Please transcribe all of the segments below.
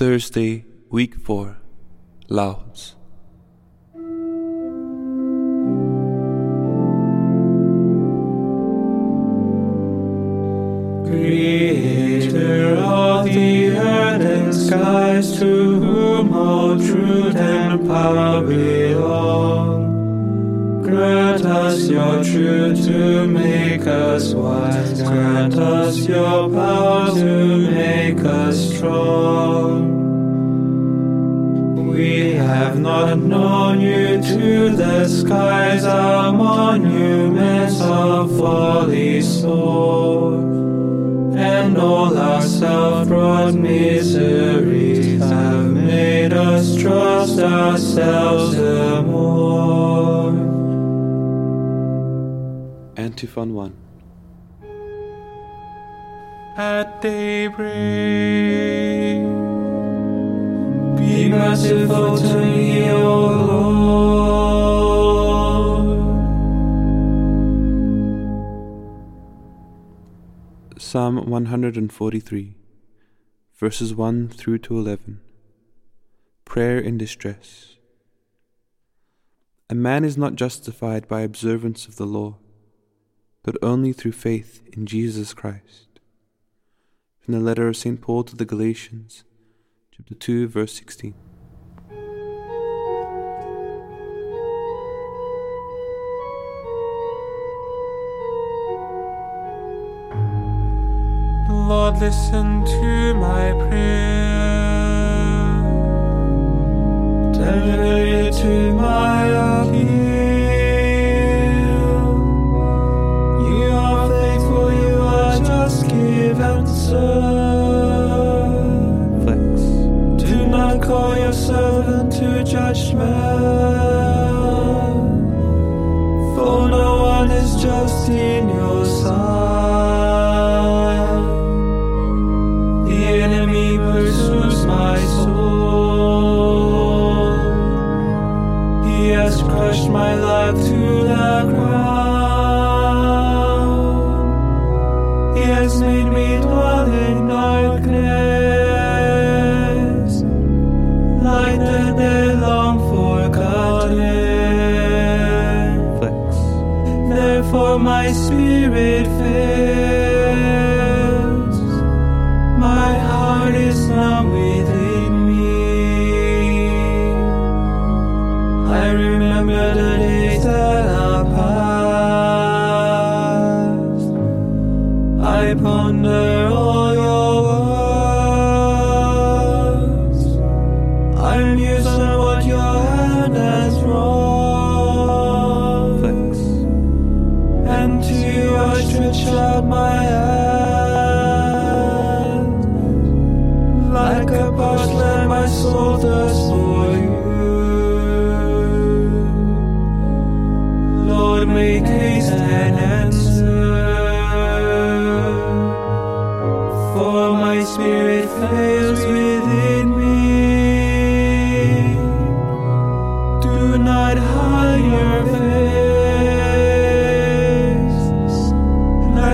Thursday, week 4, Lauds. Creator of the earth and skies, to whom all truth and power belong. Grant us your truth to make us wise. Grant us your power to make us strong. We have not known you to the skies, our monuments of folly soar. And all our self-brought miseries have made us trust ourselves the more. Antiphon 1. At daybreak, be merciful to me, O Lord. Psalm 143, verses 1 through to 11. Prayer in distress. A man is not justified by observance of the law but only through faith in Jesus Christ. From the letter of St. Paul to the Galatians, chapter 2, verse 16. Lord, listen to my prayer. Tender to my night.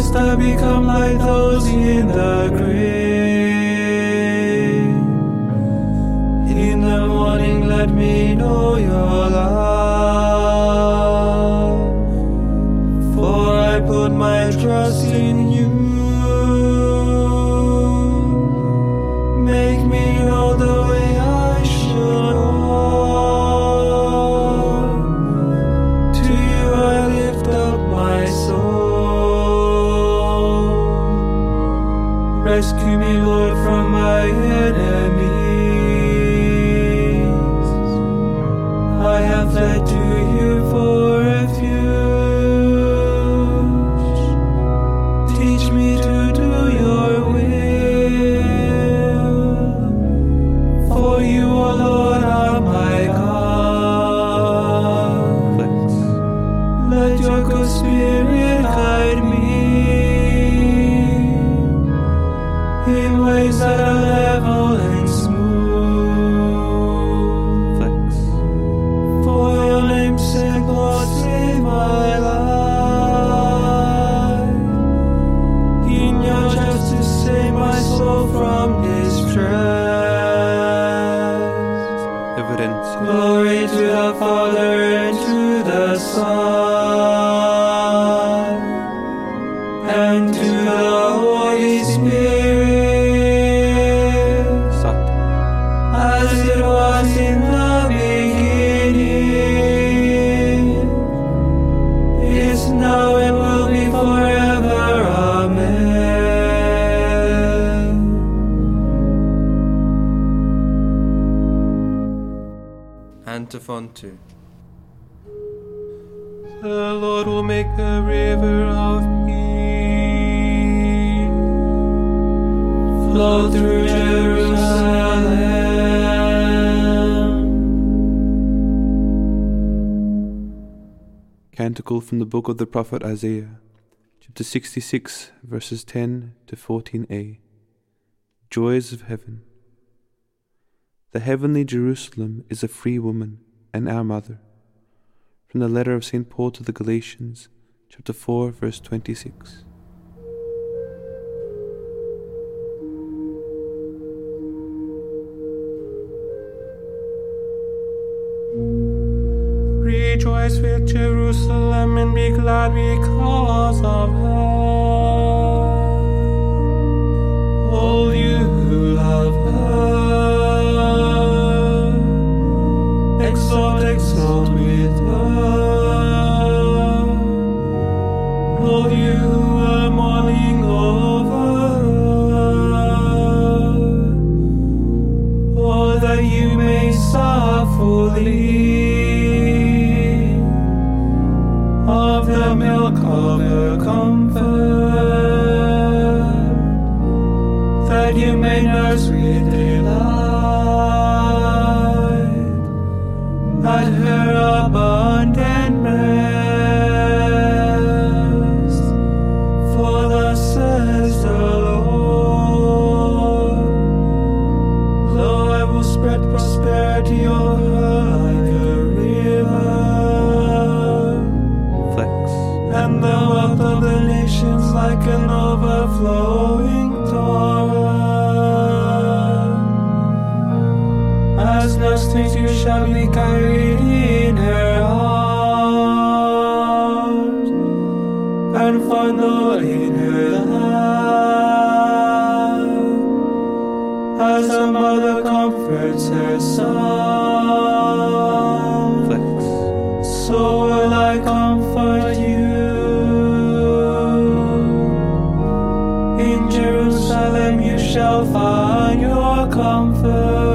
lest I become like those in the grave. In the morning, let me know your love. Antiphon 2. The Lord will make a river of peace flow through Jerusalem. Canticle from the book of the prophet Isaiah, chapter 66, verses 10 to 14a. Joys of heaven. The heavenly Jerusalem is a free woman and our mother. From the letter of St. Paul to the Galatians, chapter 4, verse 26. Rejoice with Jerusalem and be glad because of her. In Jerusalem you shall find your comfort.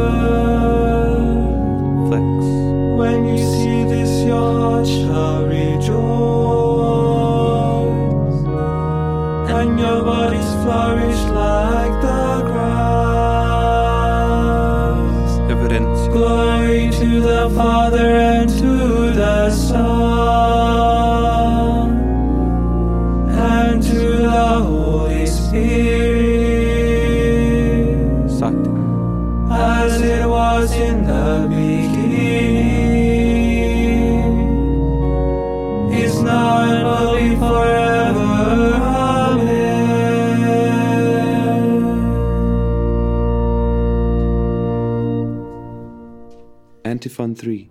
3.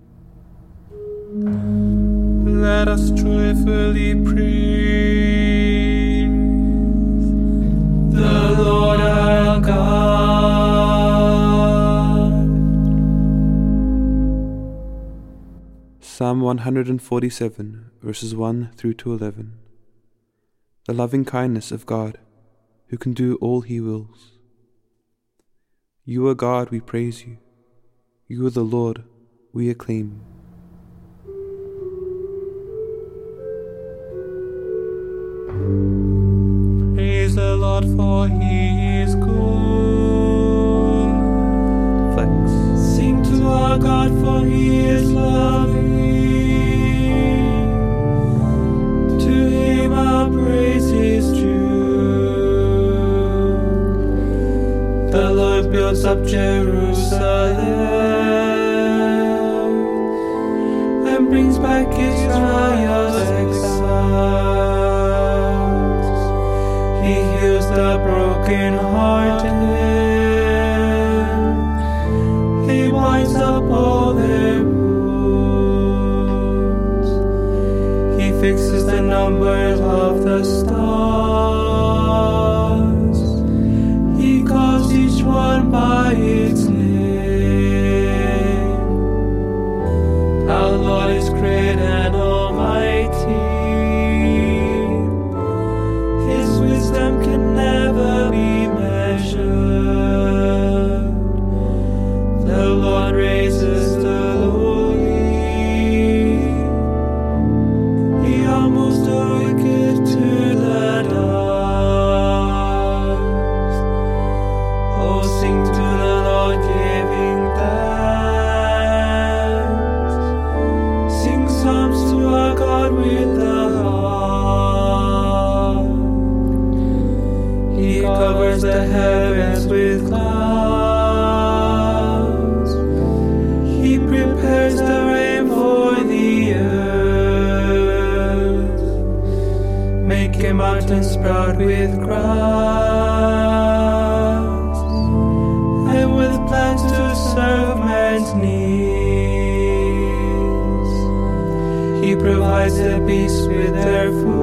Let us joyfully praise the Lord our God. Psalm 147, verses 1 through to 11. The loving kindness of God, who can do all he wills. You are God, we praise you. You are the Lord, we acclaim. Praise the Lord, for he is good. Flex. Sing to our God, for he is loving. To him our praise is due. The Lord builds up Jerusalem brings back Israel's exiles. He heals the broken-hearted. He binds up all their wounds. He fixes the numbers of the stars. Mountains sprout with grass. And with plans to serve man's needs. He provides the beasts with their food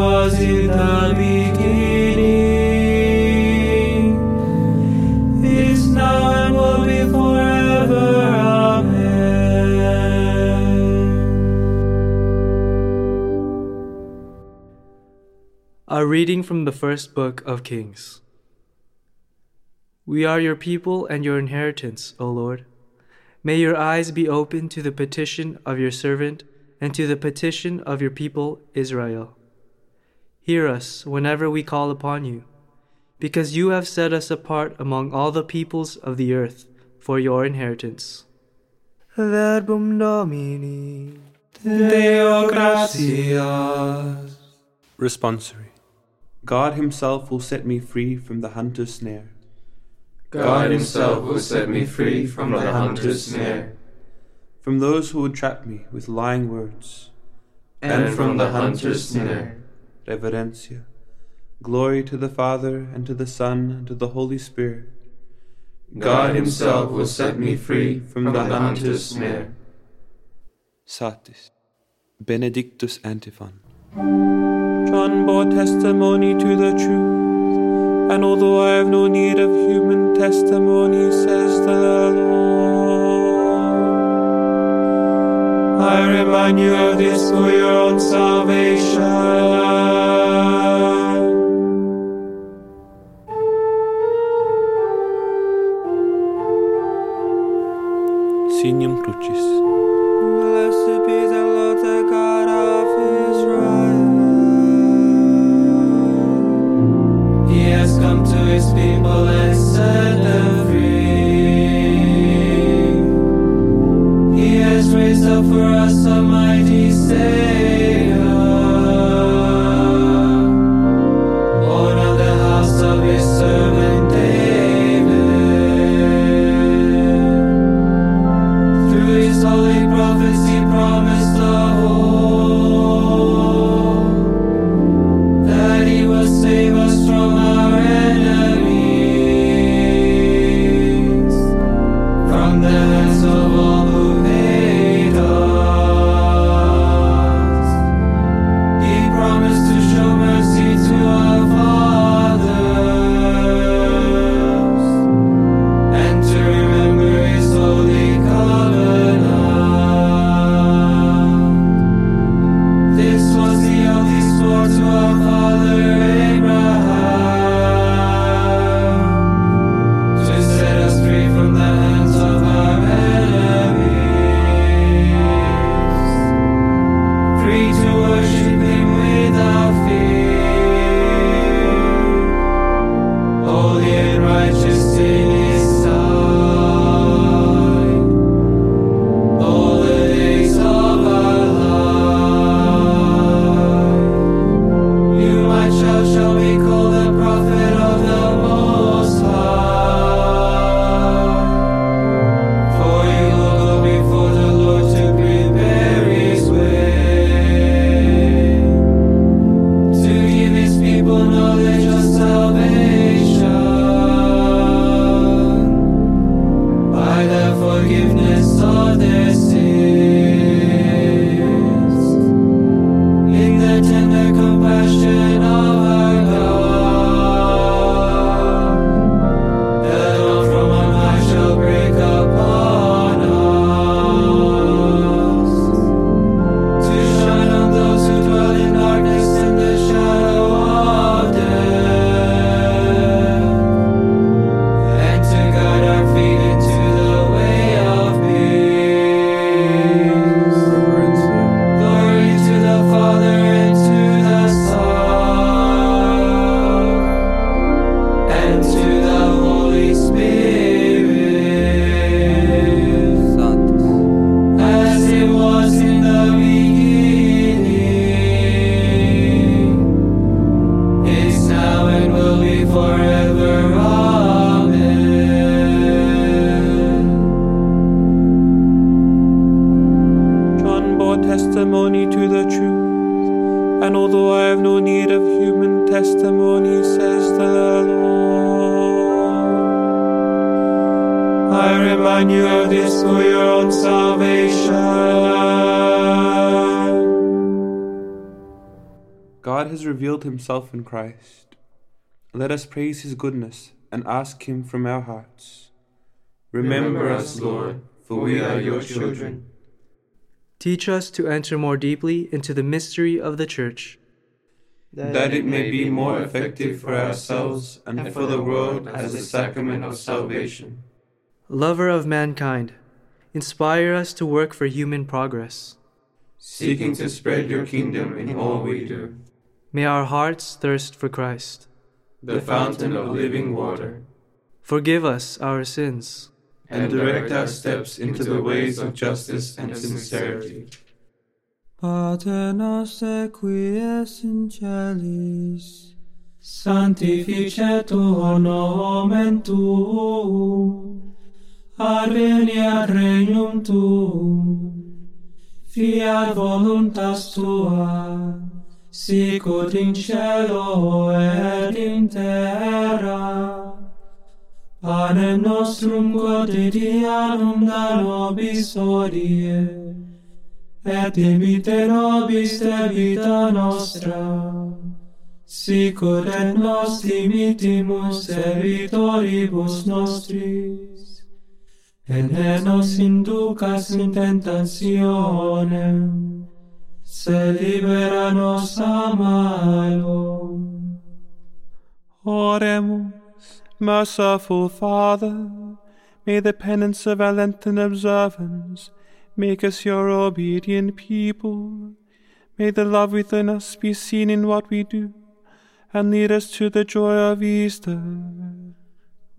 was in the beginning, is now and will be forever. Amen. A reading from the first book of Kings. We are your people and your inheritance, O Lord. May your eyes be open to the petition of your servant and to the petition of your people Israel. Hear us whenever we call upon you, because you have set us apart among all the peoples of the earth for your inheritance. Verbum Domini. Deo gratias. Responsory. God Himself will set me free from the hunter's snare. God Himself will set me free from the hunter's snare, from those who would trap me with lying words. and from the hunter's snare. Reverencia. Glory to the Father, and to the Son, and to the Holy Spirit. God Himself will set me free from the hunter's snare. Satis. Benedictus Antiphon. John bore testimony to the truth, and although I have no need of human testimony, says the Lord, I remind you of this for your own salvation. Brutis. Remind you of this for your own salvation. God has revealed himself in Christ. Let us praise his goodness and ask him from our hearts. Remember us, Lord, for we are your children. Teach us to enter more deeply into the mystery of the Church, that it may be more effective for ourselves and for the world as a sacrament of salvation. Lover of mankind, inspire us to work for human progress. Seeking to spread your kingdom in all we do, May our hearts thirst for Christ. the fountain of living water, Forgive us our sins. and direct our steps into the ways of justice and sincerity. Pater noster qui es in celis, sanctificetur nomen tuum, arvenia regnum tuum, fiat voluntas tua, sicut in cielo et in terra. Panem nostrum quotidianum da nobis odie, et imite nobis debita nostra, sicut et nos dimitimus debitoribus nostris, et ne nos inducas in tentationem, se libera nos a malo. Oremus, merciful Father, may the penance of our Lenten observance make us your obedient people. May the love within us be seen in what we do, and lead us to the joy of Easter.